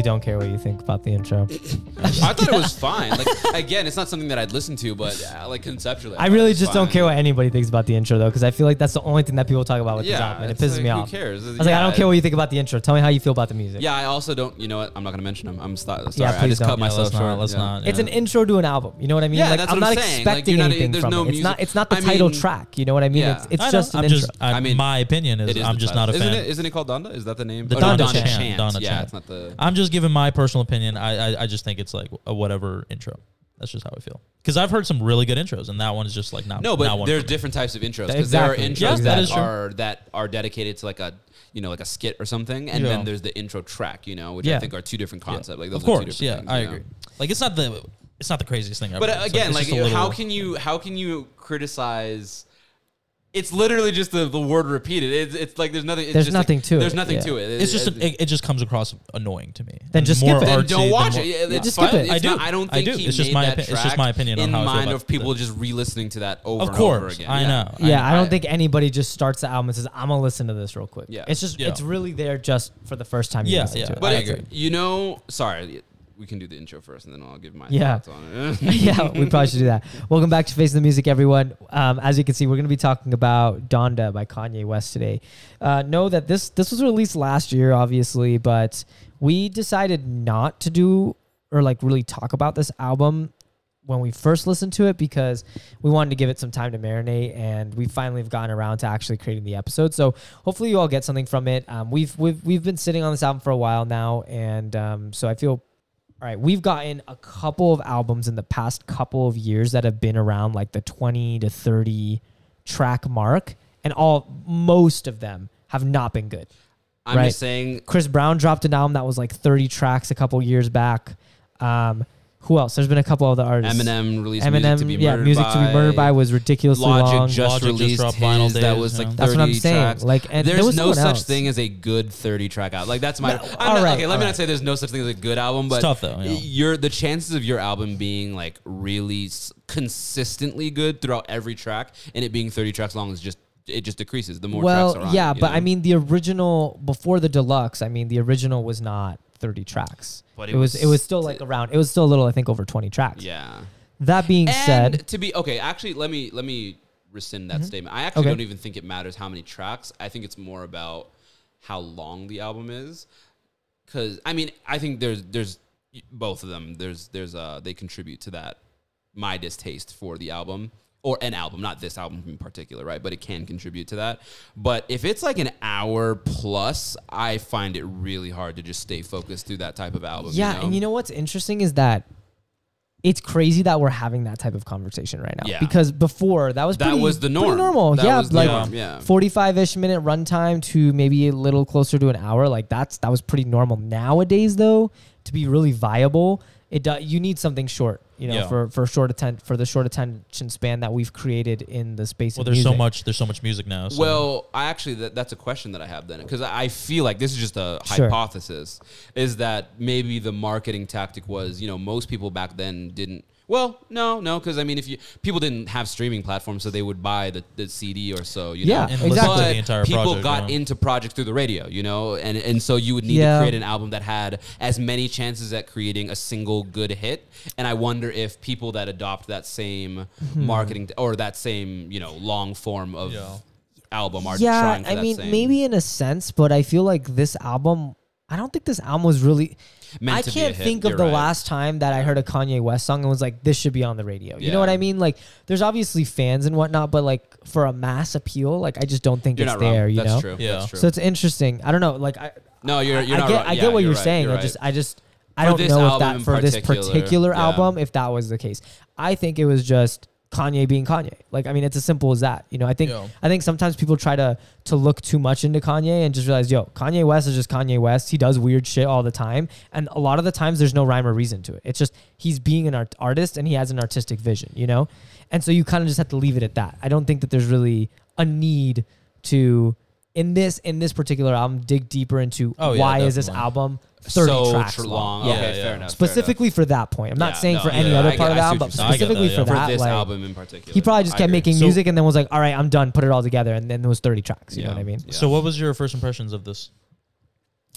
really don't care what you think about the intro. I thought it was fine. Like again, it's not something that I'd listen to, but uh, like conceptually, I thought really it was just don't care what anybody thinks about the intro though, because I feel like that's the only thing that people talk about with this Yeah, album, and it pisses like, me who cares? I was like, I don't care what you think about the intro. Tell me how you feel about the music. Yeah, I also don't. You know what? I'm not gonna mention them. I'm st- sorry. Yeah, I please just don't. cut Yeah, myself short. Let's not. It's an intro to an album. You know what I mean? Yeah, that's I'm what not I'm saying. Expecting anything there's from no it. It's music- not. It's not the title track. You know what I mean? Yeah. It's, it's I know, just an I'm intro. I, I mean, my opinion is, I'm just not a fan. It, isn't it called Donda? Is that the name? The Donda Donda Chant. Chant. Yeah, Chant. it's not the. I'm just giving my personal opinion. I, I I just think it's like a whatever intro. That's just how I feel. Because I've heard some really good intros, and that one is just like not. No, not but one there's different types of intros because Exactly. there are intros Yeah, that that, is true. are that are dedicated to like a you know like a skit or something, and Yeah. then there's the intro track, you know, which Yeah. I think are two different concepts. Like those Of are two course, different yeah, things, I you know? agree. Like it's not the it's not the craziest thing ever. But uh, again, it's like, just a little- how can you how can you criticize? It's literally just the, the word repeated. It's, it's like there's nothing. It's There's just like- nothing to it, There's nothing yeah. to it. It's just It- it, it just comes across annoying to me. Then just More skip it. then artsy don't than watch more- it. Yeah, Yeah. it's Just skip fine. it. It's I do. Not, I don't I think do. he It's just made my that opi- it's just track my opinion on in how I feel mind about of people the- just re-listening to that over Of and over course, again. I Yeah. know. Yeah, I don't I- think anybody just starts the album and says, "I'm gonna listen to this real quick." Yeah. it's just Yeah. it's really there just for the first time you Yeah, listen yeah. to it. But I it- agree. you know, sorry, we can do the intro first, and then I'll give my Yeah. thoughts on it. yeah, we probably should do that. Welcome back to Face the Music, everyone. Um, as you can see, we're going to be talking about Donda by Kanye West today. Uh, know that this this was released last year, obviously, but we decided not to do or like really talk about this album when we first listened to it because we wanted to give it some time to marinate and we finally have gotten around to actually creating the episode. So hopefully you all get something from it. Um, we've we've we've been sitting on this album for a while now, and um, so I feel all right, we've gotten a couple of albums in the past couple of years that have been around like the 20 to 30 track mark, and all most of them have not been good. I'm Right. just saying. Chris Brown dropped an album that was like 30 tracks a couple years back. Um, who else? There's been a couple other artists. Eminem released Eminem, music to be yeah, murdered music by. to be murdered by was ridiculously Logic long. just Logic just released dropped his Vinyl that Days, was like yeah. 30 That's what I'm saying. tracks. Like, and there there's was no someone such else. thing as a good 30 track album. Like that's my. No, I'm all not- right, okay, let all me right. not say there's no such thing as a good album, but tough, though, yeah. Your the chances of your album being like really s- consistently good throughout every track and it being 30 tracks long is just it just decreases the more well, tracks are on. yeah, it, you but know? I mean the original before the deluxe. I mean the original was not 30 tracks. But it, it was, was it was still like around. It was still a little. I think over 20 tracks. yeah. That being And said, to be okay, actually, let me let me rescind that statement. I actually Mm-hmm. Okay. don't even think it matters how many tracks. I think it's more about how long the album is. Because I mean, I think there's there's both of them. There's there's uh they contribute to that my distaste for the album or an album, not this album in particular, right? But it can contribute to that. But if it's like an hour plus, I find it really hard to just stay focused through that type of album. yeah, and you know what's interesting is that it's crazy that we're having that type of conversation right now. Yeah. Because before that was that pretty, was the norm. normal. That yeah, was like norm, yeah. 45 ish minute runtime to maybe a little closer to an hour. Like that's that was pretty normal. Nowadays, though, to be really viable, it do, you need something short. You know, Yeah. for for short atten- for the short attention span that we've created in the space. Well, of there's so much. There's so much music now. So. Well, I actually that, that's a question that I have then because I feel like this is just a Sure. hypothesis is that maybe the marketing tactic was you know most people back then didn't. Well, no, no, because I mean, if you people didn't have streaming platforms, so they would buy the, the CD or so, you Yeah, know. And listen to But the entire people project, got yeah. into projects through the radio, you know, and and so you would need Yeah. to create an album that had as many chances at creating a single good hit. And I wonder if people that adopt that same Hmm. marketing or that same you know long form of Yeah. album are yeah, trying for I that mean, same maybe in a sense, but I feel like this album. I don't think this album was really. Meant I to be a can't hit. think of You're the right. last time that I heard a Kanye West song and was like, "This should be on the radio." You know what I mean? Like, there's obviously fans and whatnot, but like for a mass appeal, like I just don't think You're it's not there. wrong. You That's know? true. Yeah. That's true. So it's interesting. I don't know. Like I, no, you're you're I not get, wrong. I Yeah, get what you're right. saying. You're I just, I just, I For don't this know if album that in for this particular, particular yeah. album, if that was the case. I think it was just Kanye being Kanye. Like, I mean, it's as simple as that. You know, I think. I think sometimes people try to to look too much into Kanye and just realize, yo, Kanye West is just Kanye West. He does weird shit all the time, and a lot of the times there's no rhyme or reason to it. It's just he's being an art- artist and he has an artistic vision. You know, and so you kind of just have to leave it at that. I don't think that there's really a need to in this in this particular album, dig deeper into Oh, yeah, why is this definitely. album thirty so tracks tr- long? long. Yeah. Okay, Yeah, fair yeah. enough. fair Specifically for that point. I'm not Yeah, saying no, for any yeah, other I part get- of the album, but you're saying. I get specifically that, for yeah. enough. that, for this like, album in particular. he probably just I kept agree. making So- music and then was like, "All right, I'm done. Put it all together." And then there was 30 tracks. You know Yeah. what I mean? Yeah. So what was your first impressions of this?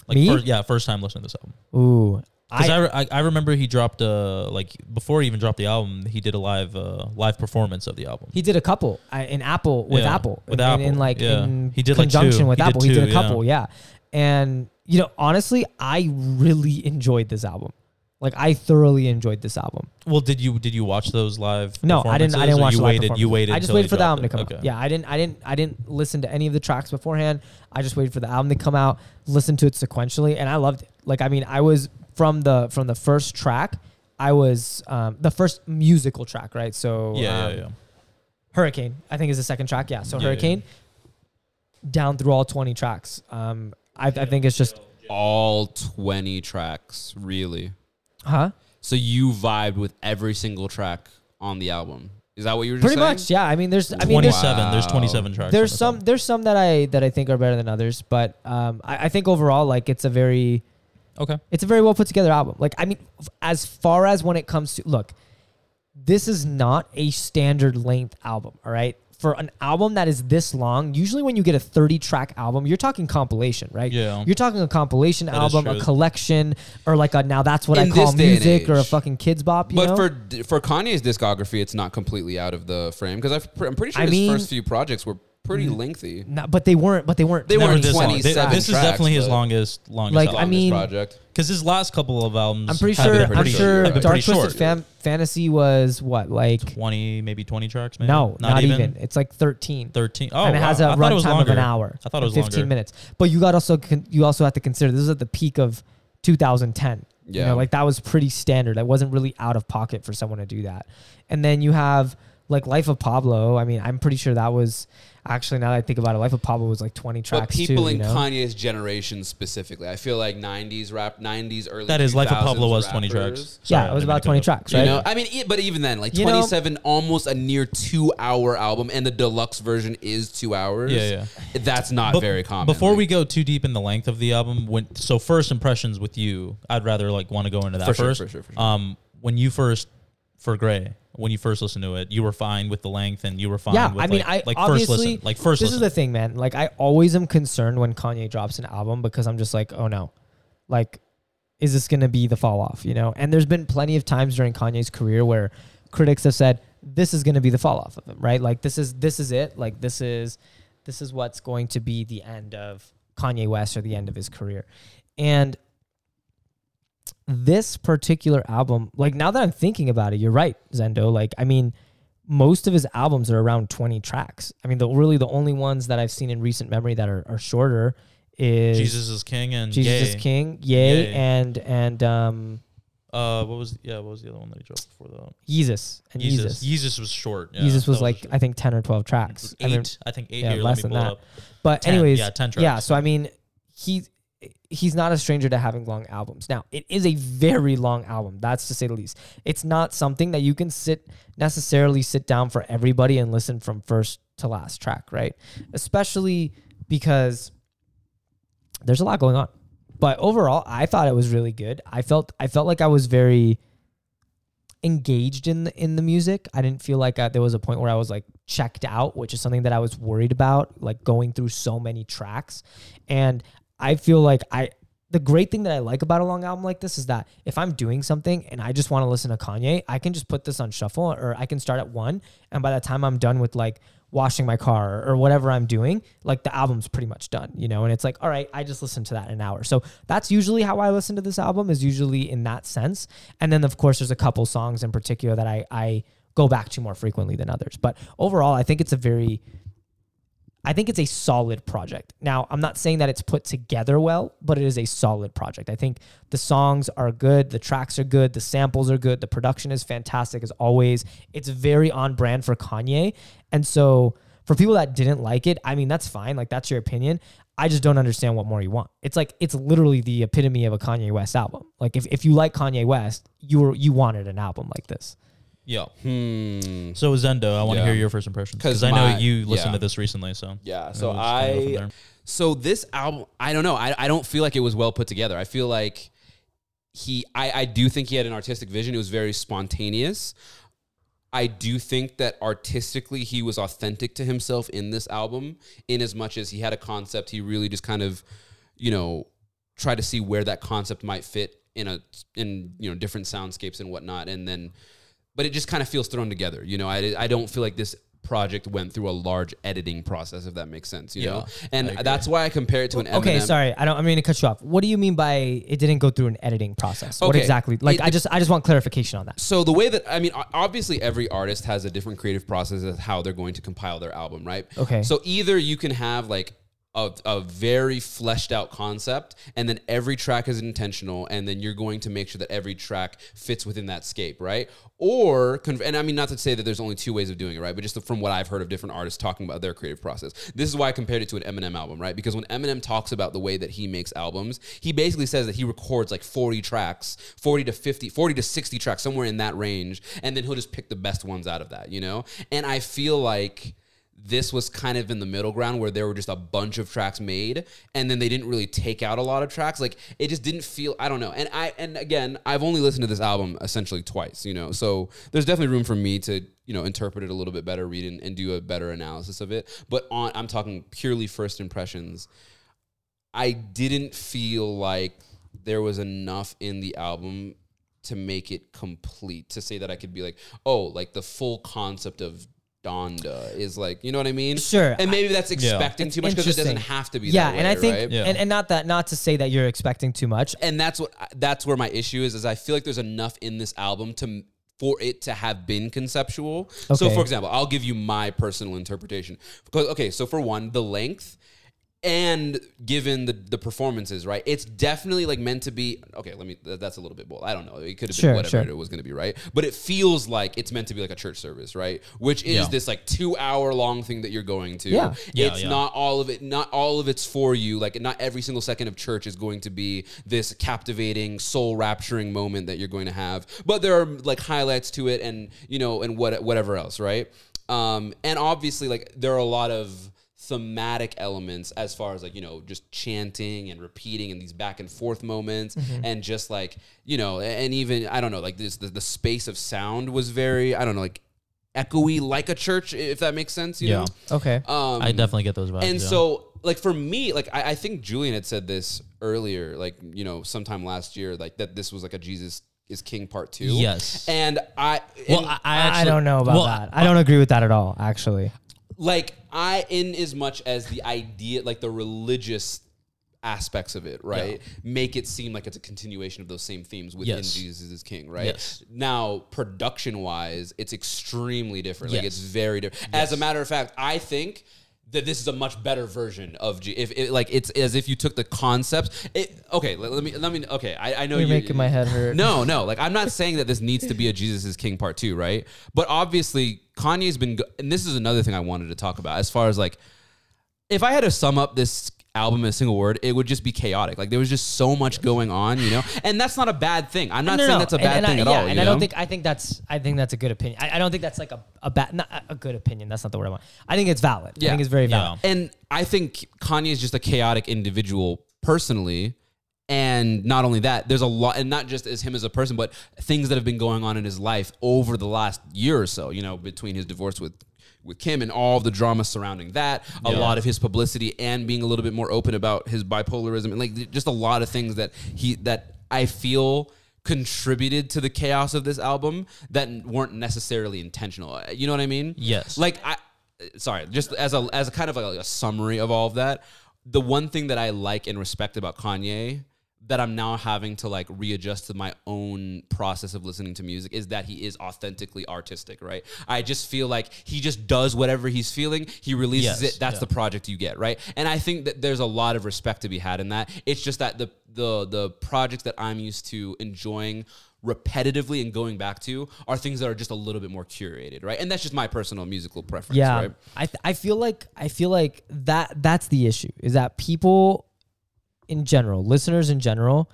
Like Me? First, yeah, first time listening to this album. Ooh, Because I, I, I, remember he dropped uh like before he even dropped the album, he did a live uh live performance of the album. he did a couple I, in Apple with Yeah, Apple with in, Apple, in like yeah. in He did, conjunction two. with He did Apple. he did a couple, yeah. And you know, honestly, I really enjoyed this album. Like I thoroughly enjoyed this album. Well, did you did you watch those live? No, I didn't. I didn't watch you waited. You waited. I just waited for the album to come it. out. Yeah, I didn't. I didn't. I didn't listen to any of the tracks beforehand. I just waited for the album to come out, listened to it sequentially, and I loved it. Like I mean, I was from the from the first track. I was um, the first musical track, right? So Yeah, um, yeah, yeah. Hurricane, I think is the second track. Yeah, so Yeah, yeah. Hurricane down through all twenty tracks. Um, I, I think it's just all 20 tracks, really. huh. So you vibed with every single track on the album. Is that what you were just Pretty saying? much, yeah. I mean, there's. I mean, there's, Twenty-seven. There's twenty-seven tracks. there's on some album. there's some that I that I think are better than others, but um, I, I think overall, like it's a very Okay. it's a very well put together album. Like I mean, as far as when it comes to look, this is not a standard length album. All right, for an album that is this long, usually when you get a 30 track album, you're talking compilation, right? Yeah. You're talking a compilation That is album, a true. collection, or like a now that's what In I call this day and music or a age. fucking kids bop. You But know? for for Kanye's discography, it's not completely out of the frame because I'm pretty sure I his mean- first few projects were pretty mm-hmm. lengthy. No, but they weren't. But they weren't. They never weren't this long. 27 This is tracks, definitely his but- longest, longest. Like, album. I Longest mean- project. because his last couple of albums, I'm pretty have sure. been I'm pretty sure. have been Dark pretty Twisted short. Fam- Fantasy was what like Twenty, maybe twenty tracks. Maybe no, not, even. It's like 13. thirteen. Oh, and it has wow. a I thought it was runtime of longer. an hour. I thought it was 15 longer. minutes. But you got also con- you also have to consider this is at the peak of 2010. You Yeah. know, like that was pretty standard. That wasn't really out of pocket for someone to do that. And then you have like Life of Pablo. I mean, I'm pretty sure that was actually now that I think about it, Life of Pablo was like 20 But tracks people too. in you know? Kanye's generation specifically, I feel like '90s rap, '90s early. That is, Life of 2000s Pablo was 20 rappers, tracks. yeah, it was about 20 cut tracks, You know, I mean, e- but even then, like You know- 27, almost a near two-hour album, and the deluxe version is two hours. Yeah, yeah. That's not But very common. Before Like, we go too deep in the length of the album, when so first impressions with you, I'd rather like want to go into that For sure, first. for sure, for sure. Um, when you first for Gray, when you first listened to it, you were fine with the length, and you were fine. Yeah, with, I mean, like, I like first listen, like first This listen. is the thing, man. Like I always am concerned when Kanye drops an album because I'm just like, oh no, like, is this gonna be the fall off? You know? And there's been plenty of times during Kanye's career where critics have said this is gonna be the fall off of him, right? Like this is this is it. Like this is this is what's going to be the end of Kanye West or the end of his career, and this particular album, like now that I'm thinking about it, you're right, Zendo. Like, I mean, most of his albums are around 20 tracks. I mean, the really the only ones that I've seen in recent memory that are, are shorter is Jesus is King and Jesus Ye. is King, Ye, Ye. and and um Uh, what was yeah? What was the other one that he dropped before that? Jesus and Jesus. Jesus. Was short. Yeah, Jesus was like short. I think 10 or 12 tracks. was I mean, eight. I think eight. yeah, here. less Let me than pull that. up. But 10, anyways, yeah, 10 tracks. Yeah, so I mean, he he's not a stranger to having long albums. Now, it is a very long album. That's to say the least. It's not something that you can sit necessarily sit down for everybody and listen from first to last track, right? Especially because there's a lot going on. But overall, I thought it was really good. I felt I felt like I was very engaged in the, in the music. I didn't feel like uh there was a point where I was like checked out, which is something that I was worried about, like going through so many tracks. And I feel like I the great thing that I like about a long album like this is that if I'm doing something and I just want to listen to Kanye, I can just put this on shuffle or I can start at one and by the time I'm done with like washing my car or whatever I'm doing, like the album's pretty much done, you know? And it's like, all right, I just listened to that in an hour. So that's usually how I listen to this album is usually in that sense. And then of course there's a couple songs in particular that I I go back to more frequently than others. But overall, I think it's a very I think it's a solid project. Now, I'm not saying that it's put together well, but it is a solid project. I think the songs are good, the tracks are good, the samples are good, the production is fantastic as always. It's very on brand for Kanye. And so, for people that didn't like it, I mean, that's fine. Like, that's your opinion. I just don't understand what more you want. It's like, it's literally the epitome of a Kanye West album. Like, if, if you like Kanye West, you were, you wanted an album like this. Yeah. Hmm. So Zendo, I want to Yeah. hear your first impressions 'Cause because I know my- you listened yeah. to this recently. So Yeah. So we'll just kinda go from I there. so this album I don't know. I, I don't feel like it was well put together. I feel like he I, I do think he had an artistic vision. It was very spontaneous. I do think that artistically he was authentic to himself in this album, in as much as he had a concept, he really just kind of, you know, tried to see where that concept might fit in a in you know different soundscapes and whatnot, and then, but it just kind of feels thrown together. You know, I I don't feel like this project went through a large editing process, if that makes sense. You Yeah, know, and that's why I compare it to an Okay, sorry. I don't. I mean to cut you off. What do you mean by it didn't go through an editing process? What exactly? Like, It- I just, I just want clarification on that. So the way that I mean, obviously every artist has a different creative process of how they're going to compile their album, right? Okay. So either you can have like a, a very fleshed out concept, and then every track is intentional, and then you're going to make sure that every track fits within that scape, right? Or, and I mean, not to say that there's only two ways of doing it, right? But just from what I've heard of different artists talking about their creative process, this is why I compared it to an Eminem album, right? Because when Eminem talks about the way that he makes albums, he basically says that he records like 40 tracks, 40 to 50, 40 to 60 tracks, somewhere in that range, and then he'll just pick the best ones out of that, you know? And I feel like this was kind of in the middle ground where there were just a bunch of tracks made and then they didn't really take out a lot of tracks. Like it just didn't feel i don't know. And i and again i've only listened to this album essentially twice you know? So there's definitely room for me to you know interpret it a little bit better read and, and do a better analysis of it. But on i'm talking purely first impressions. I didn't feel like there was enough in the album to make it complete to say that i could be like oh like the full concept of Donda is like, you know what I mean? Sure. And maybe that's expecting too much because it doesn't have to be. yeah, that and I think, right? Yeah. and, and not that, not to say that you're expecting too much. and that's what that's where my issue is. Is I feel like there's enough in this album to for it to have been conceptual. So, for example, I'll give you my personal interpretation. Because okay, so for one, the length. And given the, the performances, right? It's definitely like meant to be. Okay, let me. That's a little bit bold. I don't know. It could have been Sure, whatever sure. it was going to be, right? But it feels like it's meant to be like a church service, right? Which is Yeah. this like two hour long thing that you're going to. Yeah. Yeah, it's yeah. not all of it. Not all of it's for you. Like not every single second of church is going to be this captivating, soul rapturing moment that you're going to have. But there are like highlights to it, and you know, and what whatever else, right? Um, and obviously, like there are a lot of thematic elements as far as like you know just chanting and repeating and these back and forth moments and just like you know and even i don't know like this the, the space of sound was very i don't know like echoey like a church if that makes sense you Yeah. know Okay. um, I definitely get those vibes. and yeah. so, like for me, like I, I think Julian had said this earlier, like you know, sometime last year, like that this was like a Jesus is King part two. Yes. and I, well, and, I, I, I, actually, don't know about well, that. I don't agree with that at all, actually. Like I, in as much as the idea, like the religious aspects of it, right, make it seem like it's a continuation of those same themes within Yes. Jesus is King, right? Yes. Now, production wise, it's extremely different. Like it's very different. As a matter of fact, I think that this is a much better version of G. If it, like it's as if you took the concepts. It, okay, let, let me let me. Okay, I, I know You're you- making my head hurt. No, no. Like I'm not saying that this needs to be a Jesus is King part two, right? But obviously, Kanye's been, go- and this is another thing I wanted to talk about as far as like, if I had to sum up this album in a single word, it would just be chaotic. Like there was just so much going on, you know, and that's not a bad thing. I'm not No, saying no, that's a and- bad and thing I, at yeah, all. and you I don't know? think I think that's I think that's a good opinion. I, I don't think that's like a, a bad not a good opinion. That's not the word I want. I think it's valid. I Yeah. think it's very Yeah. valid. And I think Kanye is just a chaotic individual personally. And not only that, there's a lot, and not just as him as a person, but things that have been going on in his life over the last year or so. You know, between his divorce with with Kim and all the drama surrounding that, a Yeah. lot of his publicity, and being a little bit more open about his bipolarism, and like just a lot of things that he that I feel contributed to the chaos of this album that weren't necessarily intentional. Uh, you know what I mean? Yes. Like I sorry, just as a as a kind of like a summary of all of that, the one thing that I like and respect about Kanye that I'm now having to like readjust to my own process of listening to music is that he is authentically artistic, right? I just feel like he just does whatever he's feeling, he releases Yes, it, that's yeah. the project you get, right? And I think that there's a lot of respect to be had in that. It's just that the the the projects that I'm used to enjoying repetitively and going back to are things that are just a little bit more curated, right? And that's just my personal musical preference, Yeah, right? I th- I feel like I feel like that that's the issue is that people in general, listeners in general,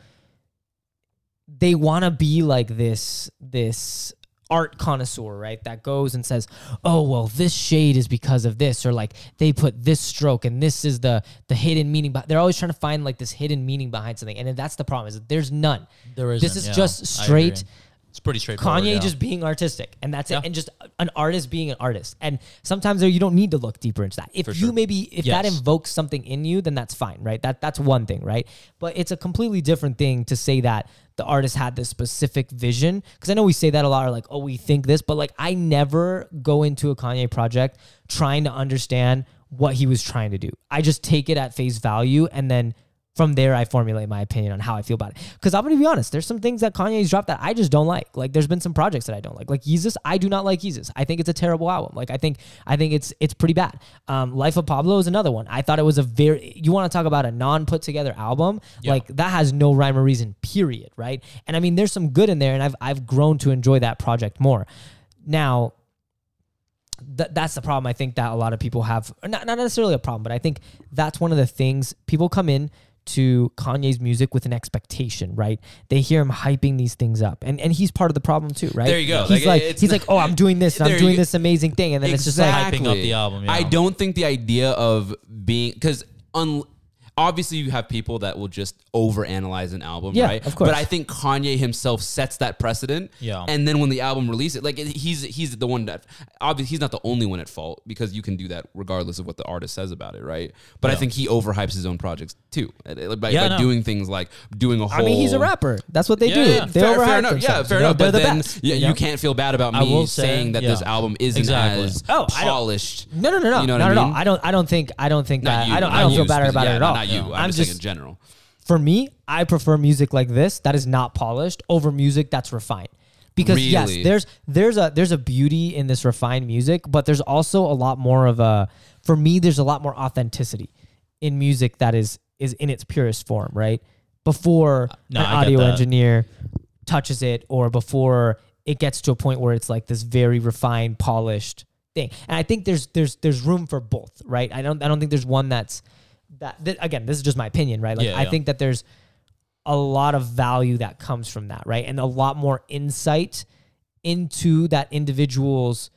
they want to be like this this art connoisseur, right? That goes and says, "Oh, well, this shade is because of this," or like they put this stroke and this is the the hidden meaning. But they're always trying to find like this hidden meaning behind something, and that's the problem. Is that there's none. There This isn't, yeah. just straight It's pretty straightforward. Kanye yeah. just being artistic, and that's Yeah. it, and just an artist being an artist. And sometimes there you don't need to look deeper into that. If For you sure. maybe if that invokes something in you, then that's fine, right? That that's one thing, right? But it's a completely different thing to say that the artist had this specific vision. Because I know we say that a lot, or like, oh, we think this, but like I never go into a Kanye project trying to understand what he was trying to do. I just take it at face value and then from there I formulate my opinion on how I feel about it. Because I'm gonna be honest, there's some things that Kanye's dropped that I just don't like. Like there's been some projects that I don't like. Like Yeezus, I do not like Yeezus. I think it's a terrible album. Like I think I think it's it's pretty bad. Um, Life of Pablo is another one. I thought it was a very you want to talk about a non put together album. Yeah. Like that has no rhyme or reason, period. Right. And I mean there's some good in there, and I've I've grown to enjoy that project more. Now th- that's the problem I think that a lot of people have. Not, not necessarily a problem, but I think that's one of the things people come in to Kanye's music with an expectation, right? They hear him hyping these things up, and and he's part of the problem too, right? There you go. He's Like, like, it's he's not- like, oh, I'm doing this, and I'm doing go. this amazing thing, and then it's just like, Hyping up the album, yeah. I don't think the idea of being because un, obviously you have people that will just overanalyze an album, Yeah, right? of course. But I think Kanye himself sets that precedent. Yeah. And then when the album releases, like he's he's the one that obviously he's not the only one at fault because you can do that regardless of what the artist says about it, right? But I think he overhypes his own projects too by, Yeah, by no. doing things like doing a whole. I mean, he's a rapper. That's what they Yeah, do. yeah. They fair, overhype fair enough. Yeah, fair enough. But the then yeah, you can't feel bad about me say, saying that this album isn't Exactly. as Oh, polished. No, no, no, no, You know not what at all. I don't. I don't think. I don't think that. you, I don't. I don't feel better about yeah, it at all. You. I'm, I'm just saying just in general. for me, I prefer music like this that is not polished over music that's refined. Because yes, there's there's a there's a beauty in this refined music, but there's also a lot more of a for me there's a lot more authenticity in music that is is in its purest form, right? Before uh, No, an I audio engineer touches it or before it gets to a point where it's like this very refined, polished thing. And I think there's there's there's room for both, right? I don't I don't think there's one that's that, that again, this is just my opinion, right? Like Yeah, I yeah. think that there's a lot of value that comes from that, right? And a lot more insight into that individual's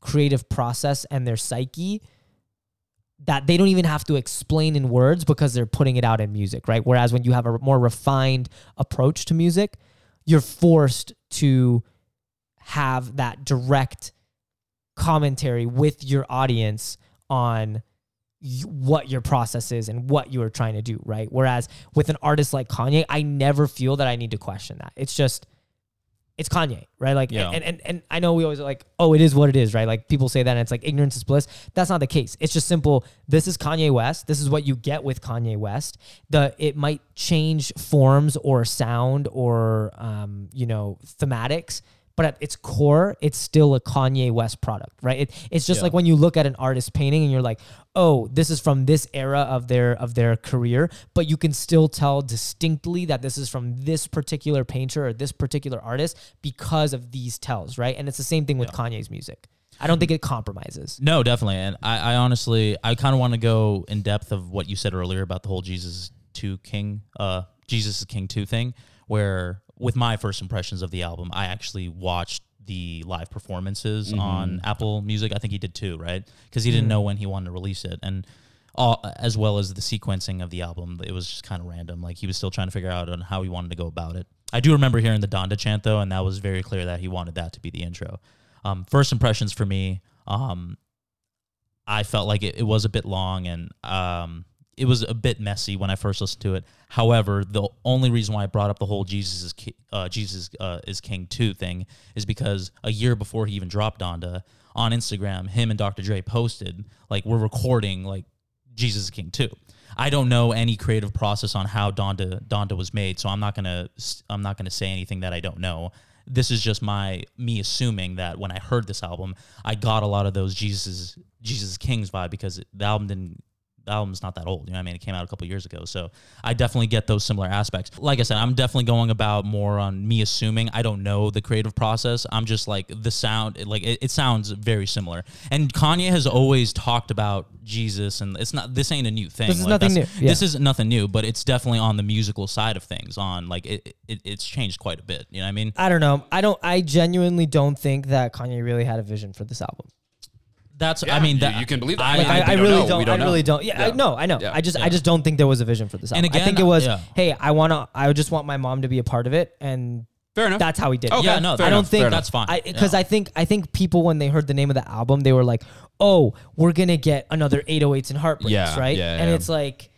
creative process and their psyche that they don't even have to explain in words because they're putting it out in music, right? Whereas when you have a more refined approach to music, you're forced to have that direct commentary with your audience on what your process is and what you are trying to do, right? Whereas with an artist like Kanye, I never feel that I need to question that. It's just it's Kanye, right? Like, Yeah. and, and and I know we always are like, oh, it is what it is, right? Like people say that, and it's like ignorance is bliss. That's not the case. It's just simple. This is Kanye West. This is what you get with Kanye West. The it might change forms or sound or um, you know thematics, but at its core, it's still a Kanye West product, right? It, it's just Yeah. like when you look at an artist painting and you're like, oh, this is from this era of their of their career, but you can still tell distinctly that this is from this particular painter or this particular artist because of these tells, right? And it's the same thing with Kanye's music. I don't think it compromises. No, definitely. And I, I honestly, I kind of want to go in depth of what you said earlier about the whole Jesus two King, uh, Jesus is King two thing, where with my first impressions of the album, I actually watched the live performances on Apple Music. I think he did too, right? Because he didn't know when he wanted to release it, and all, as well as the sequencing of the album, it was just kind of random. Like he was still trying to figure out on how he wanted to go about it. I do remember hearing the Donda chant though, and that was very clear that he wanted that to be the intro. Um, first impressions for me, um, I felt like it, it was a bit long and um, it was a bit messy when I first listened to it. However, the only reason why I brought up the whole Jesus is Ki- uh, Jesus uh, is King two thing is because a year before he even dropped Donda on Instagram, him and Dr. Dre posted like we're recording like Jesus is King two. I don't know any creative process on how Donda Donda was made, so I'm not gonna I'm not gonna say anything that I don't know. This is just my me assuming that when I heard this album, I got a lot of those Jesus Jesus Kings vibe because the album didn't the album's not that old. You know I mean? It came out a couple years ago. So I definitely get those similar aspects. Like I said, I'm definitely going about more on me assuming I don't know the creative process. I'm just like the sound, like it, it sounds very similar. And Kanye has always talked about Jesus, and it's not, this ain't a new thing. This is Like, nothing new. Yeah. This is nothing new, but it's definitely on the musical side of things. On like it, it it's changed quite a bit. You know what I mean? I don't know. I don't. I genuinely don't think that Kanye really had a vision for this album. That's Yeah, I mean you- that you can believe that. I, Like I- I, we don't really know. don't. We don't I really know. don't. Yeah, I Yeah. know. I know. Yeah. I just, I just don't think there was a vision for this album. And I think it was, yeah. hey, I wanna, I just want my mom to be a part of it, and Fair enough. that's how he did. it. Okay, Yeah, no, fair I don't enough, think fair enough. that's fine. because. I think I think people when they heard the name of the album, they were like, "Oh, we're gonna get another 808s and heartbreaks, Yeah, right?" yeah, and yeah. it's like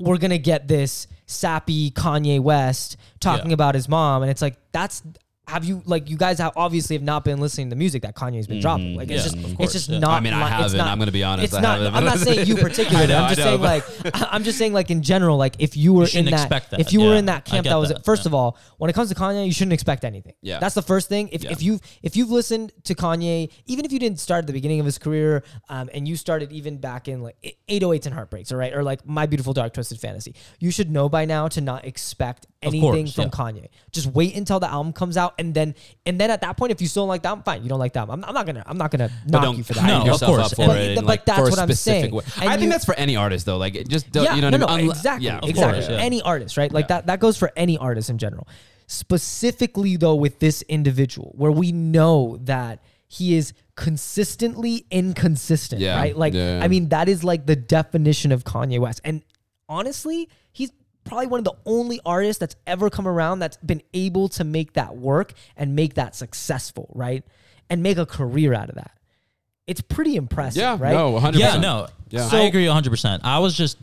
we're gonna get this sappy Kanye West talking Yeah. about his mom, and it's like that's. Have you like you guys have obviously have not been listening to the music that Kanye's been dropping? Like it's Yeah, just of it's just yeah. not. I mean, I haven't. not- I'm gonna be honest, It's I not. haven't. I'm not saying you particularly. I know, I'm just know, saying like I'm just saying like in general. Like if you were in that, that, if you were in that camp, that was that, first yeah. of all, when it comes to Kanye, you shouldn't expect anything. Yeah. that's the first thing. If, Yeah. if you've if you've listened to Kanye, even if you didn't start at the beginning of his career, um, and you started even back in like 808s and heartbreaks, all right, or like My Beautiful Dark Twisted Fantasy, you should know by now to not expect anything course, from yeah. Kanye. Just wait until the album comes out, and then and then at that point, if you still don't like that, I'm fine. You don't like that. I'm, I'm not gonna I'm not gonna knock don't you for that. hype No, of course. up for But- it. but like, that's for what I'm saying. I you- think that's for any artist though. Like, it just don't, yeah, you know no, no, I mean? Unle- exactly, yeah, exactly. course, yeah. Any artist, right? Like Yeah. that. That goes for any artist in general. Specifically, though, with this individual, where we know that he is consistently inconsistent, Yeah, right? Like, yeah. I mean, that is like the definition of Kanye West. And honestly, he's probably one of the only artists that's ever come around that's been able to make that work and make that successful, right? And make a career out of that. It's pretty impressive, Yeah, right? no, 100%. Yeah, no. Yeah. I agree 100%. I was just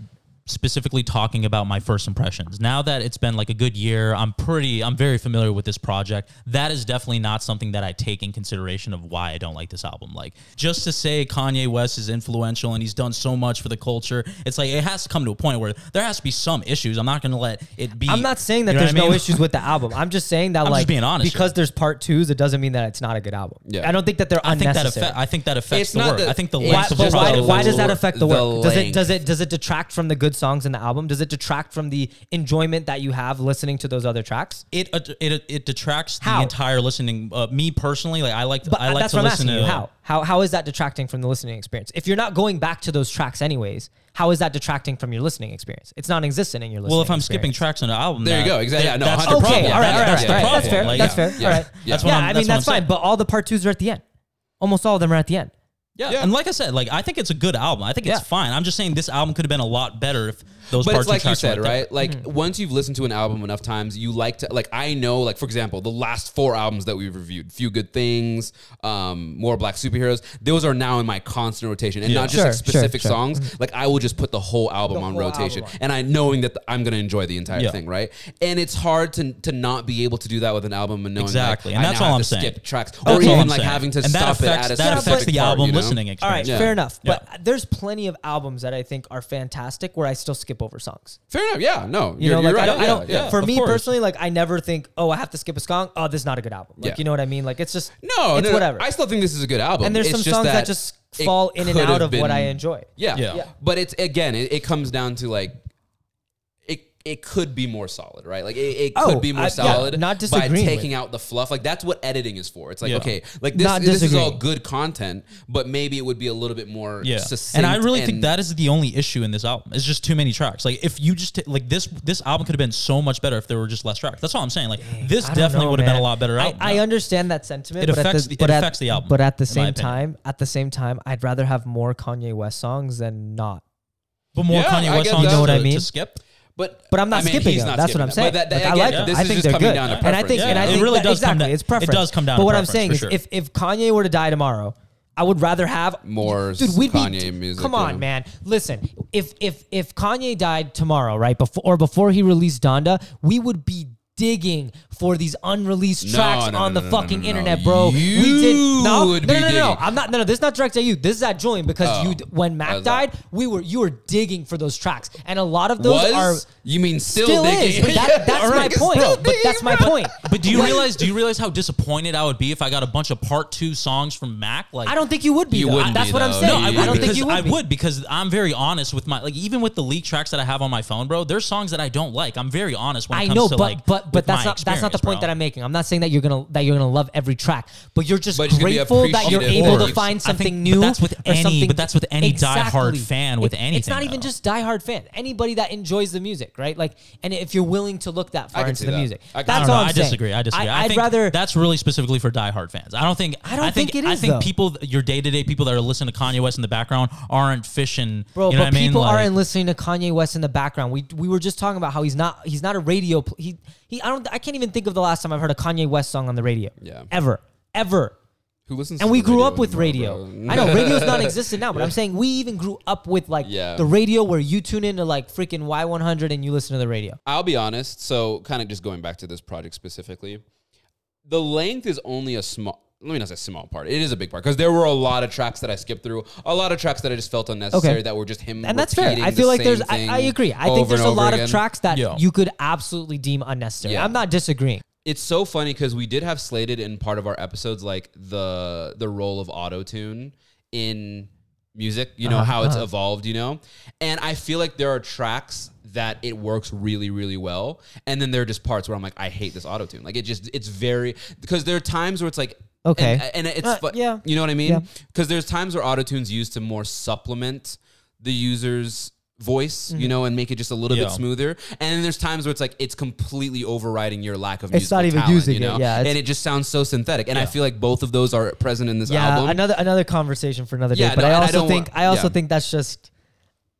specifically talking about my first impressions. Now that it's been like a good year, I'm pretty I'm very familiar with this project. That is definitely not something that I take in consideration of why I don't like this album. Like just to say Kanye West is influential and he's done so much for the culture, it's like it has to come to a point where there has to be some issues. I'm not going to let it be I'm not saying that You know there's what I no issues with the album. I'm just saying that I'm like being honest because here. there's part twos, it doesn't mean that it's not a good album. Yeah. I don't think that they're I think that unnecessary. I think that affects It's the not work. the- I think the it's why, length of the why, why does that affect the the work? Does it does it does it detract from the good songs in the album? Does it detract from the enjoyment that you have listening to those other tracks? it uh, it uh, it detracts How? the entire listening. Uh, me personally, like I like But I like that's to what I'm listen asking to you. How? How how is that detracting from the listening experience? If you're not going back to those tracks anyways, how is that detracting from your listening experience? It's non-existent in your listening. Well, if I'm skipping tracks on the album, There you go. Exactly. that- Yeah, no, that's the 100%. problem. Okay, all right, That- all right, that's all the problem. That's fair. Like, that's yeah. fair. yeah, all right. yeah. That's what yeah, I'm- I that's mean what that's fine. But all the part twos are at the end. Almost all of them are at the end. Yeah. Yeah. and like I said, like I think it's a good album. I think it's Yeah. fine. I'm just saying this album could have been a lot better if those But part it's like you said, weren't there. right? Like Mm-hmm. once you've listened to an album enough times, you like to like I know, like for example, the last four albums that we've reviewed, Few Good Things, um, More Black Superheroes, those are now in my constant rotation. And Yeah. not just Sure, like specific sure. songs. Like I will just put the whole album The on whole rotation. album. And I knowing that I'm gonna enjoy the entire Yeah. thing, right? And it's hard to to not be able to do that with an album and knowing Exactly, like, and I that's now all have I'm to saying. skip tracks. That's or even I'm like saying. having to and stop affects, it at a that affects the part, album you know? listening All experience. right, Yeah. fair enough. But there's plenty of albums that I think are fantastic where I still skip over songs. Fair enough. Yeah. No. You you're, know, you're like right. I don't, I don't yeah. for of me course. personally, like I never think, oh, I have to skip a song. Oh, this is not a good album. Like Yeah. you know what I mean? Like it's just No, it's no, no. whatever. I still think this is a good album. and there's It's some songs that, that just fall in and out have of what I enjoy. Yeah. Yeah. Yeah. But it's again, it, it comes down to like it it could be more solid, right? Like it, it could Oh, be more I- yeah, solid not by disagreeing taking with. out the fluff. Like that's what editing is for. It's like Yeah. okay, like this Not this is all good content, but maybe it would be a little bit more Yeah, succinct. and I really think that is the only issue in this album. It's just too many tracks. Like if you just t- like this, this album could have been so much better if there were just less tracks. That's all I'm saying. Like this definitely would have been a lot better I, album. I Yeah. understand that sentiment. It but at affects the, the- it but at- the album, But at the in my same opinion. time, at the same time, I'd rather have more Kanye West songs than not. but more Yeah, Kanye West songs You know what I to mean? skip. But But I'm not I mean, skipping them. not That's what I'm saying. But that, Like, I again, like them. This I is think just they're coming good. down to and I think, preference. and I Yeah. It think really that- does come exactly, down- It's it does come down But to what I'm saying is, sure. if if Kanye were to die tomorrow, I would rather have More Dude, we'd Kanye be, music, Come yeah. on, man. Listen, if if if Kanye died tomorrow, right before or before he released Donda, we would be digging for these unreleased No, tracks no, on no, the no, no, fucking no, no. internet, bro. we did no, would no, be no, no, no. I'm not. No, no. This is not direct at you. This is at Julian because Oh. you when Mac How's that? died, we were you were digging for those tracks, and a lot of those was are you mean still, still digging? is. But that, that's All my point. still But that's my point. But do you realize? Do you realize how disappointed I would be if I got a bunch of part two songs from Mac? Like I don't think you would be. You wouldn't That's be, what I'm saying. No, I you would don't think you would. I be. would because I'm very honest with my like even with the leak tracks that I have on my phone, bro. There's songs that I don't like. I'm very honest when it comes know, to but like. but but that's not that's not the point bro. that I'm making. I'm not saying that you're gonna that you're gonna love every track, but you're just But you're gonna be grateful that you're able to find something think- new. but that's with any- something- but that's with any diehard Exactly. fan with It- It's anything, not even though. just diehard fan. Anybody that enjoys the music, right? Like, and if you're willing to look that far into the that. music, I that's all know. I'm I saying. disagree. I disagree. I, I, would think rather. that's really specifically for diehard fans. I don't think. I don't think it I think though. people, your day to day people that are listening to Kanye West in the background, aren't fishing. Bro, you know but mean? people aren't listening to Kanye West in the background. We we were just talking about how he's not he's not a radio. He he. I don't. I can't even think of the last time I've heard a Kanye West song on the radio. Yeah. Ever, ever. Who listens? And we grew up with radio. bro? I know radio's non-existent now, but I'm saying we even grew up with like Yeah. the radio where you tune into like freaking Y100 and you listen to the radio. I'll be honest. So, kind of just going back to this project specifically, the length is only a small. Let me not say small part. It is a big part because there were a lot of tracks that I skipped through. A lot of tracks that I just felt unnecessary. Okay. That were just him. And that's fair. repeating I the feel like there's. I, I agree. I think there's a over lot of tracks that Yeah. you could absolutely deem unnecessary. Yeah. I'm not disagreeing. it's so funny because we did have slated in part of our episodes like the the role of auto tune in music you know Uh-huh, how it's uh-huh. evolved you know and i feel like there are tracks that it works really really well and then there are just parts where i'm like i hate this auto tune like it just it's very because there are times where it's like Okay. and, and it's Uh, fu- yeah. you know what i mean because there's times where auto tunes used to more supplement the user's voice Mm-hmm. you know and make it just a little Yeah. bit smoother and then there's times where it's like it's completely overriding your lack of music. It's not even talent, using you it, know? yeah, and it just sounds so synthetic. And I feel like both of those are present in this Yeah, album. another another conversation for another day. But no, I and I also think want- I also yeah. think that's just.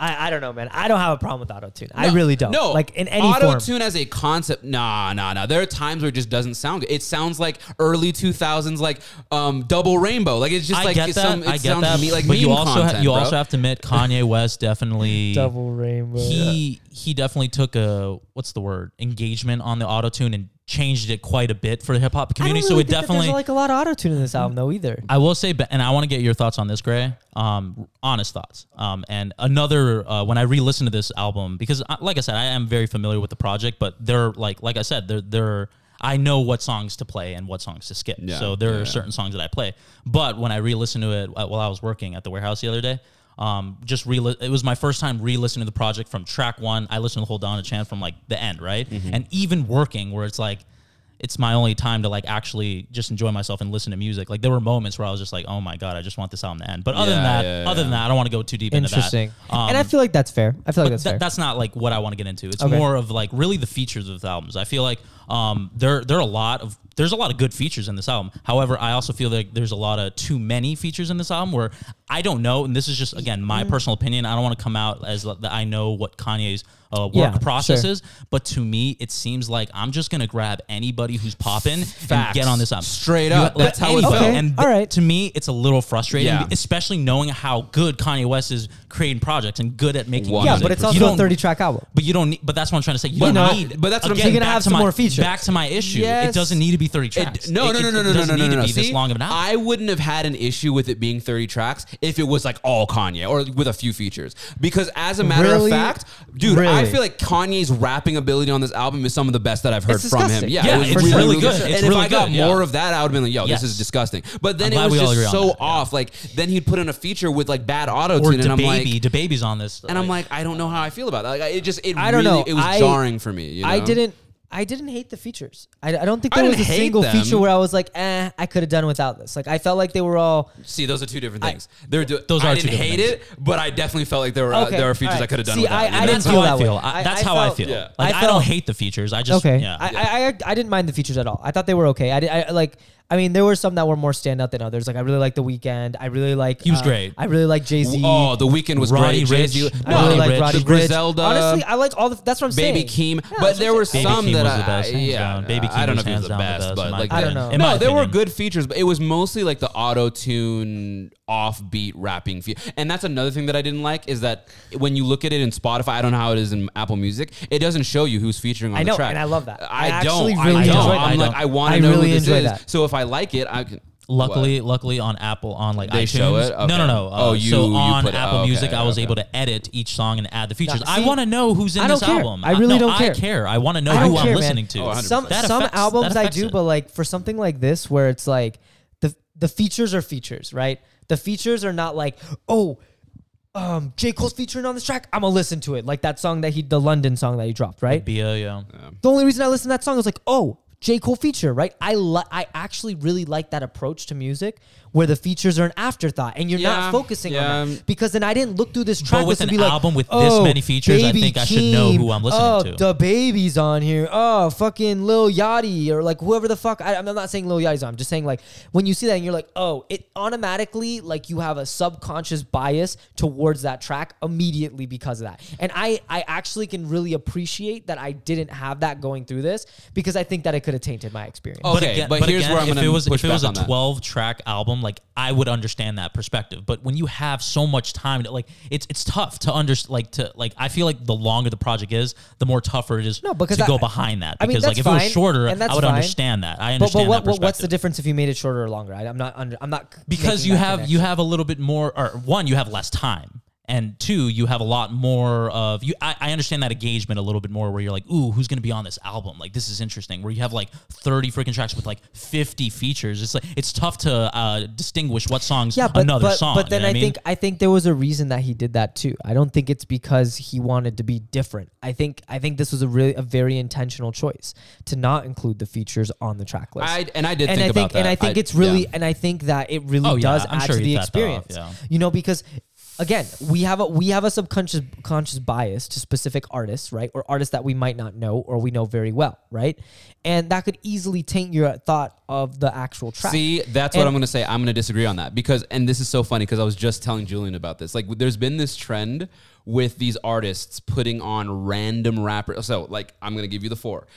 I, I don't know, man. I don't have a problem with auto tune. I really don't. No, like in any auto tune as a concept, nah, nah, nah. There are times where it just doesn't sound good. It sounds like early two thousands, like um, Double Rainbow. Like it's just I like get some. that. It I get sounds that. me- like but you meme also ha- you bro. also have to admit Kanye West definitely Double rainbow. he he definitely took a what's the word engagement on the auto tune and changed it quite a bit for the hip hop I don't community. really so it think that definitely there's like a lot of auto tune in this album though either. I will say, but- and I want to get your thoughts on this, Gray. Um, honest thoughts. Um, and another uh, when I re-listen to this album, because uh, like I said, I am very familiar with the project, but they're like like I said, they're they're I know what songs to play and what songs to skip. Yeah, so there yeah. are certain songs that I play. But when I re-listened to it uh, while I was working at the warehouse the other day. Um, just re it was my first time re-listening to the project from track one. I listened to the whole Donda Chant from like the end, right? Mm-hmm. And even working where it's like it's my only time to like actually just enjoy myself and listen to music. Like there were moments where I was just like, oh my god, I just want this album to end. But other than that, yeah, other than that, I don't want to go too deep Interesting. into that. Um, and I feel like that's fair. I feel like that's that- fair. that's not like what I want to get into. It's Okay. more of like really the features of the albums. I feel like um, there there are a lot of there's a lot of good features in this album. However, I also feel like there's a lot of too many features in this album where I don't know, and this is just again my Mm. personal opinion. I don't want to come out as that I know what Kanye's uh, work Yeah, process sure. is, but to me, it seems like I'm just gonna grab anybody who's popping and get on this album Straight up. like, That's how we anybody. felt. Okay, And all right. to me, it's a little frustrating, Yeah. especially knowing how good Kanye West is creating projects and good at making One yeah, music. but it's also a don't- 30 track album. but you don't need. But that's what I'm trying to say. You But don't no, need. but that's what I'm again, saying. You're gonna have to some my- more features. Back to my issue. Yes. It doesn't need to be 30 tracks. It, no, It- no, no, it no, no, no, doesn't no, need no, to no. be this See, long of an album. I wouldn't have had an issue with it being 30 tracks if it was like all Kanye or with a few features. Because as a matter Really? of fact, dude, I feel like Kanye's rapping ability on this album is some of the best that I've heard It's from him. Yeah, Yeah, it was it's really, really really good. good. It's and really if I got good, yeah. more of that, I would have been like, yo, Yes. this is disgusting. But then I'm it was just so that, yeah. off. Like then he'd put in a feature with like bad auto tune, and I'm like, DaBaby's on this. and I'm like, I don't know how I feel about that. Like, it just, it I don't really, know. it was I- jarring for me. You know? I didn't. I didn't hate the features. I, I don't think I there was a didn't hate single them. feature where I was like, eh, I could have done without this. Like I felt like they were all. See, those are two different I- things. They're do- Those I are two didn't different hate things. it, but I definitely felt like there were uh, Okay, there were features alright. I could have done See, without. I- you? I And didn't that's feel how that I feel. way. I, I- that's I how I feel. Yeah. Like I I, don't felt- hate the features. I just Okay, yeah. I, I I I didn't mind the features at all. I thought they were okay. I, did, I like. I mean, there were some that were more standout than others. Like I really like the Weeknd. I really like. He was uh, great. I really like Jay Z. Oh, the Weeknd was Roddy great. Ricch. Jay-Z, I really Roddy like Ricch. Roddy Ricch. Griselda, Honestly, I like all the. That's what I'm saying. Baby saying. Keem, Yeah, but that's there what were I'm saying. Baby some Keem that was the I, best, hands yeah, down. Baby I Keem don't know was if he was hands the down the best, best, but my like I don't opinion. know. In my no, there were opinion. good features, but it was mostly like the auto tune offbeat rapping feel. And that's another thing that I didn't like is that when you look at it in Spotify, I don't know how it is in Apple Music. It doesn't show you who's featuring on the track. I know, the track. and I love that. I I, don't. really I don't. enjoy that. I'm I like, don't. I want to know really who this is. that. So if I like it, I can. luckily, luckily on Apple on like They iTunes. show it? No, no, no. Uh, Oh, you- so you on put it- Apple okay, Music, I was okay. able to edit each song and add the features. I see, want to know who's in I this care. album. I really no, don't care. I care. I want to know who don't I'm man. listening to. Oh, some That some affects- albums that I do, it. but like for something like this where it's like the the features are features, right? The features are not like oh. Um, J Cole's featuring on this track. I'm gonna listen to it, like that song that he, the London song that he dropped, right? Bia, yeah. The only reason I listened to that song was like, oh, J. Cole feature, right? I li- I actually really like that approach to music where the features are an afterthought and you're Yeah, not focusing yeah. on that. Because then I didn't look through this track with list and an be like, album with this oh, many features, I Baby think I should know who I'm listening oh, to. DaBaby's on here. Oh, fucking Lil Yachty or like whoever the fuck. I, I'm not saying Lil Yachty's on. I'm just saying like when you see that and you're like, oh, it automatically like you have a subconscious bias towards that track immediately because of that. And I I actually can really appreciate that I didn't have that going through this because I think that it could have tainted my experience. Okay, but here's where I'm gonna it was push if it was back a on that. 12 track album, like I would understand that perspective. But when you have so much time, to, like it's it's tough to understand. like to like I feel like the longer the project is, the more tougher it is No, because to I- go behind that. I mean, Because like if it was shorter, I would fine. understand that. I But, understand but what, that what- what's the difference if you made it shorter or longer? I, I'm not under. I'm not because you have you have a little bit more or one you have less time and two you have a lot more of you I, I understand that engagement a little bit more where you're like ooh who's gonna be on this album like this is interesting where you have like 30 freaking tracks with like 50 features it's like it's tough to uh, distinguish what songs yeah, but, another but, song but then you know I what mean? think I think there was a reason that he did that too. I don't think it's because he wanted to be different. I think I think this was a really a very intentional choice to not include the features on the track list. I and I did and think I think about that. and I think I- it's really yeah. and I think that it really Oh, does I'm add sure to the thought that off, experience. yeah. You know, because again, we have a we have a subconscious conscious bias to specific artists, right? Or artists that we might not know or we know very well, right? And that could easily taint your thought of the actual track. See, that's what I'm going to say. I'm going to disagree on that because, and this is so funny because I was just telling Julian about this. Like, there's been this trend with these artists putting on random rappers. So, like, I'm going to give you the four.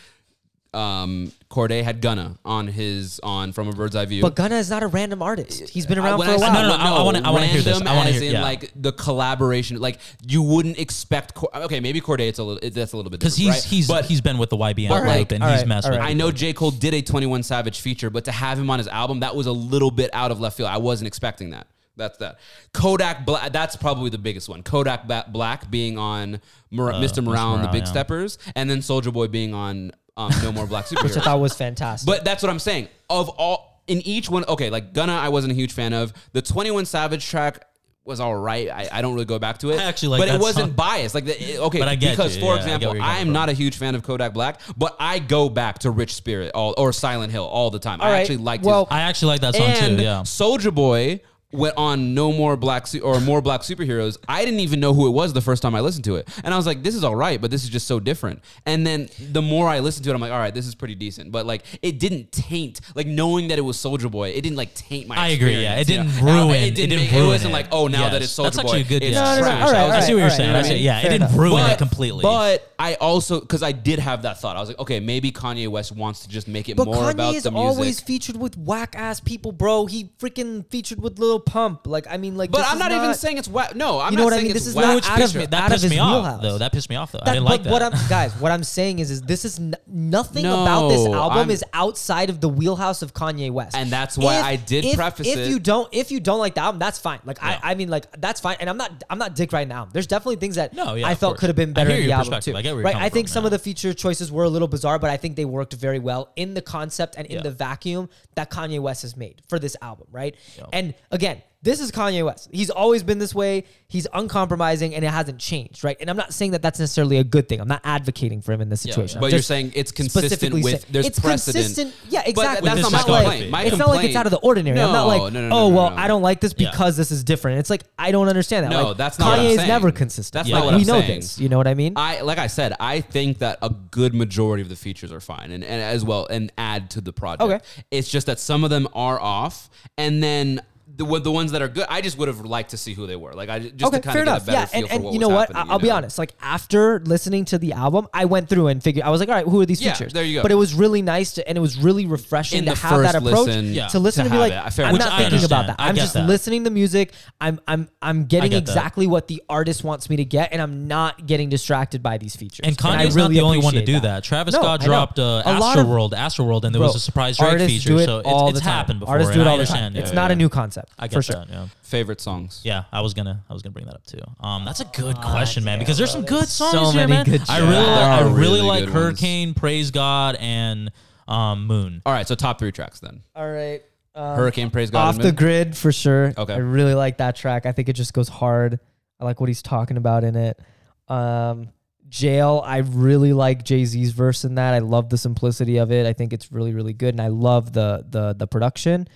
Um, Cordae had Gunna on his on From a Bird's Eye View. But Gunna is not a random artist. He's been Uh, around when for a I while. No, no, no, I wanna- I wanna hear this. I wanna as hear- in yeah. like the collaboration. Like you wouldn't expect. Cor- okay, maybe Cordae. It's a little. It, that's a little bit because he's right? he's But he's been with the YBN But group like- and all he's right, messed all with. I know J. Cole did a 21 Savage feature, but to have him on his album, that was a little bit out of left field. I wasn't expecting that. That's that. Kodak Black, that's probably the biggest one. Kodak Black being on Mor- Mr. Morale and the Big yeah. Steppers, and then Soulja Boy being on um, No More Black superheroes, which I thought was fantastic. But that's what I'm saying. Of all, in each one, okay, like Gunna, I wasn't a huge fan of. The 21 Savage track was all right. I, I don't really go back to it. I actually like but it wasn't song. biased. Like, the, it- okay, But I get because you. for Yeah, example, where you're I am from. not a huge fan of Kodak Black, but I go back to Rich Spirit all, or Silent Hill all the time. All I right, actually liked well, his I actually like that song and too yeah Soulja Boy went on no more black su- or more black superheroes. I didn't even know who it was the first time I listened to it, and I was like, "This is all right," but this is just so different. And then the more I listened to it, I'm like, "All right, this is pretty decent." But like, it didn't taint like knowing that it was Soulja Boy. It didn't like taint my. I agree, yeah. It didn't And I- ruin- It it didn't. didn't make- it wasn't it. like, oh, now Yes, that it's Soldier that's actually Boy, a good- it's No, no, no, trash. all right, I was all I see what you're right, saying. all I right. see, yeah, it didn't enough. ruin but, it completely. But I also because I did have that thought. I was like, okay, maybe Kanye West wants to just make it But more about Kanye is the music. always featured with whack ass people, bro. He freaking featured with Lil Pump. Like, I mean, like, but I'm is not, even saying it's whack. No, I'm You know not what I mean? it's This is whack. not which out pissed of- me, that out pissed me off wheelhouse. though. That pissed me off though. I didn't like that. what I'm guys, what I'm saying is, is this is n- nothing No, about this album I'm- is outside of the wheelhouse of Kanye West, And that's why I did if, preface if it- If you don't, if you don't like the album, that's fine. Like. I, I mean, like that's fine. And I'm not, I'm not dick right now. There's definitely things that No, yeah, I felt could have been better in the album too. I get where you're right? I think some of the feature choices were a little bizarre, but I think they worked very well in the concept and in the vacuum that Kanye West has made for this album, right? And again, this is Kanye West. He's always been this way. He's uncompromising, and it hasn't changed, right? And I'm not saying that that's necessarily a good thing. I'm not advocating for him in this situation. yeah. I'm But you're saying it's consistent specifically with saying- there's it's precedent. consistent. Yeah, But exactly. that's not my It's not like- My it's not like it's out of the ordinary. I'm not No, like, no, no, no, oh well, no, I don't like this Yeah. because this is different. It's like I don't understand that. No, Like, that's not what Kanye I'm is never consistent. That's Yeah. not what we I'm know saying. this. You know what I mean? I like I said, I think that a good majority of the features are fine, and, and as well, and add to the project. Okay. It's just that some of them are off, and then the the ones that are good. I just would have liked to see who they were. Like I just okay, to kind fair of get enough. a better Yeah, feel and, for and what you know was what? happening, I'll you be honest. Like after listening to the album, I went through and figured. I was like, all right, who are these Yeah, features? there you go. But it was really nice to, and it was really refreshing In to the have that approach. listen, Yeah. To listen to to, be like, it. Fair I'm not I thinking about that. I I'm just that. listening to the music. I'm I'm I'm getting get that. exactly what the artist wants me to get, and I'm not getting distracted by these features. And I Kanye's really not the only one to do that. Travis Scott dropped uh, A lot World, Astroworld, Astroworld, and there was a surprise Drake feature. so it's, all it's the time. happened before. Artists do it all the time. It's not a new concept. I get for sure. that. Yeah. favorite songs. Yeah, I was gonna, I was gonna bring that up too. Um, that's a good question, man, because there's some good songs so here, many man. good I tracks. really, There I are really, really like good ones. Hurricane, Praise God, and um, Moon. All right, so top three tracks then. All right. Um, Hurricane, Praise God. off and the Moon? grid for sure. Okay. I really like that track. I think it just goes hard. I like what he's talking about in it. Um, Jail, I really like Jay Z's verse in that. I love the simplicity of it. I think it's really, really good, and I love the the the production.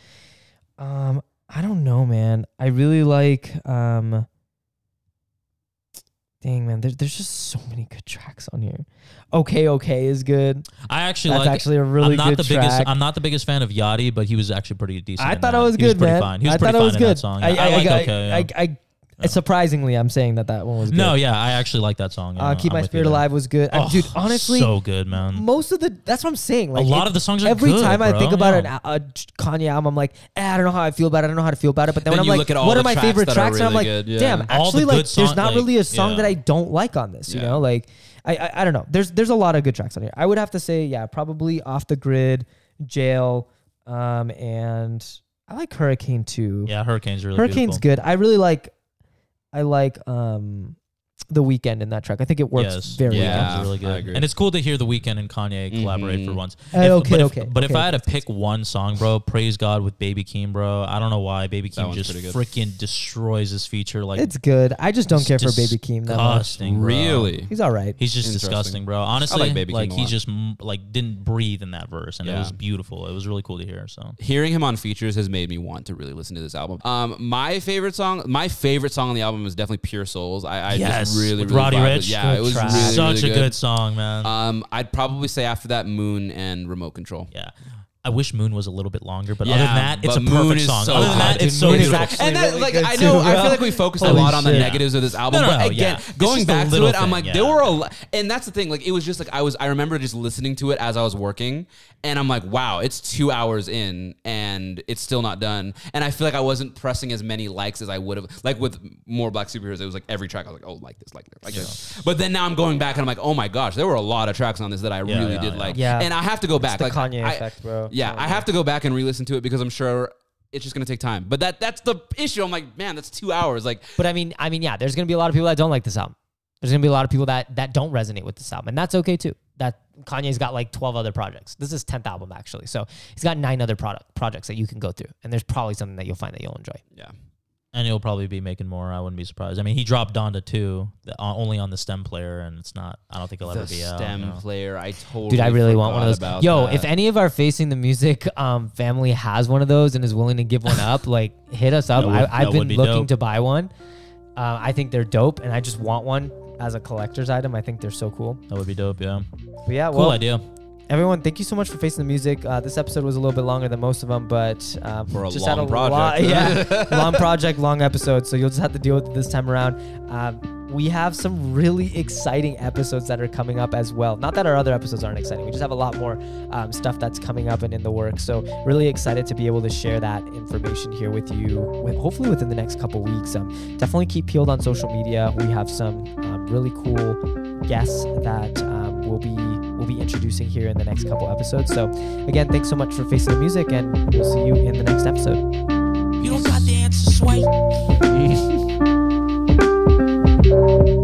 Um, I don't know, man. I really like. Um, dang, man. There's there's just so many good tracks on here. Okay, okay is good. I actually That's like. actually a really I'm not good the track. biggest. I'm not the biggest fan of Yachty, but he was actually pretty decent. I thought that. it was He good, pretty man. Fine. He was I pretty thought fine was in good. that song. I, I, I, like I, okay. yeah. I, I, Surprisingly, I'm saying that that one was good. no, yeah, I actually like that song. uh, Keep I'm My with you Spirit there. Alive was good. Uh, Oh, dude, honestly, so good, man. most of the that's what I'm saying. Like a lot it- of the songs are every good, time I bro. think about yeah. an, a Kanye album, I'm like, eh, I don't know how I feel about it. I don't know how to feel about it. But then, Then when I'm you like, at all what the are my tracks favorite that are tracks? and I'm really like, good, yeah. damn, All the actually, good like, there's not like, really a song yeah. that I don't like on this. You Yeah. know, like I, I I don't know. There's there's a lot of good tracks on here. I would have to say, yeah, probably Off the Grid, Jail, um, and I like Hurricane too. Yeah, Hurricane's really Hurricane's beautiful. good. I really like I like um the Weeknd in that track. I think it works Yes, very Yeah, well. Weeknd's really I good. agree. And it's cool to hear The Weeknd and Kanye collaborate for once. Uh, okay, but if, okay, But if okay, I had to pick one song, bro, Praise God with Baby Keem, bro. I don't know why Baby That Keem just pretty freaking destroys this feature. Like It's good. I just don't care for Baby Keem that much. disgusting, bro. Really? He's all right. He's just disgusting, bro. Honestly, like like, Baby Keem he just like didn't breathe in that verse, and it was beautiful. It was really cool to hear. So hearing him on features has made me want to really listen to this album. Um, my favorite song, my favorite song on the album is definitely "Pure Souls." I, I Yes, just really, with really Roddy Ricch. Yeah, it was track. really, such really a good song, man. Um, I'd probably say after that, "Moon" and "Remote Control." yeah. I wish Moon was a little bit longer, but Yeah, other than that, it's a Moon perfect is song. so other than that, good. it's so Moon is beautiful. actually and that, really like, good I too, know, I bro. feel like we focused a Holy lot on the shit. negatives of this album, No, no, but no, again, yeah. It's going just a back to little it, I'm thing, like, yeah. there were a lot, and that's the thing. Like, it was just like I was, I remember just listening to it as I was working, and I'm like, wow, it's two hours in, and it's still not done, and I feel like I wasn't pressing as many likes as I would have. Like with more Black Superheroes, it was like every track I was like, oh, like this, like this, like this. But then now I'm going back and I'm like, oh my gosh, there were a lot of tracks on this that I Yeah, really yeah, did yeah. like, Yeah. and I have to go back. the like Kanye I- effect, bro. Yeah, oh, I have to go back and re-listen to it because I'm sure it's just gonna take time. But that that's the issue. I'm like, man, that's two hours. Like, But I mean, I mean, yeah, there's gonna be a lot of people that don't like this album. There's gonna be a lot of people that that don't resonate with this album, and that's okay too. That Kanye's got like 12 other projects. This is his 10th album actually, so he's got nine other product projects that you can go through, and there's probably something that you'll find that you'll enjoy. yeah, and he'll probably be making more. I wouldn't be surprised. I mean, he dropped Donda 2, the, uh, only on the stem player, and it's not. I don't think he'll the ever be out. stem you know. player. I totally, Dude, I really want one of those. Yo, that. if any of our facing the music um, family has one of those and is willing to give one up, like hit us up. Would- I, I've been be looking dope. to buy one. Uh, I think they're dope, and I just want one as a collector's item. I think they're so cool. That would be dope. Yeah, But yeah, cool well, idea. Everyone, thank you so much for facing the music. Uh, this episode was a little bit longer than most of them, but um, For a just long had a project. Lot, yeah, long project, long episode. So you'll just have to deal with it this time around. Um, we have some really exciting episodes that are coming up as well. Not that our other episodes aren't exciting. We just have a lot more um, stuff that's coming up and in the works. So really excited to be able to share that information here with you. With, hopefully within the next couple weeks. Um, definitely keep peeled on social media. We have some um, really cool guests that um, we'll be we'll be introducing here in the next couple episodes. So, again, thanks so much for Facing the Music, and we'll see you in the next episode. You don't got the answer, Sway.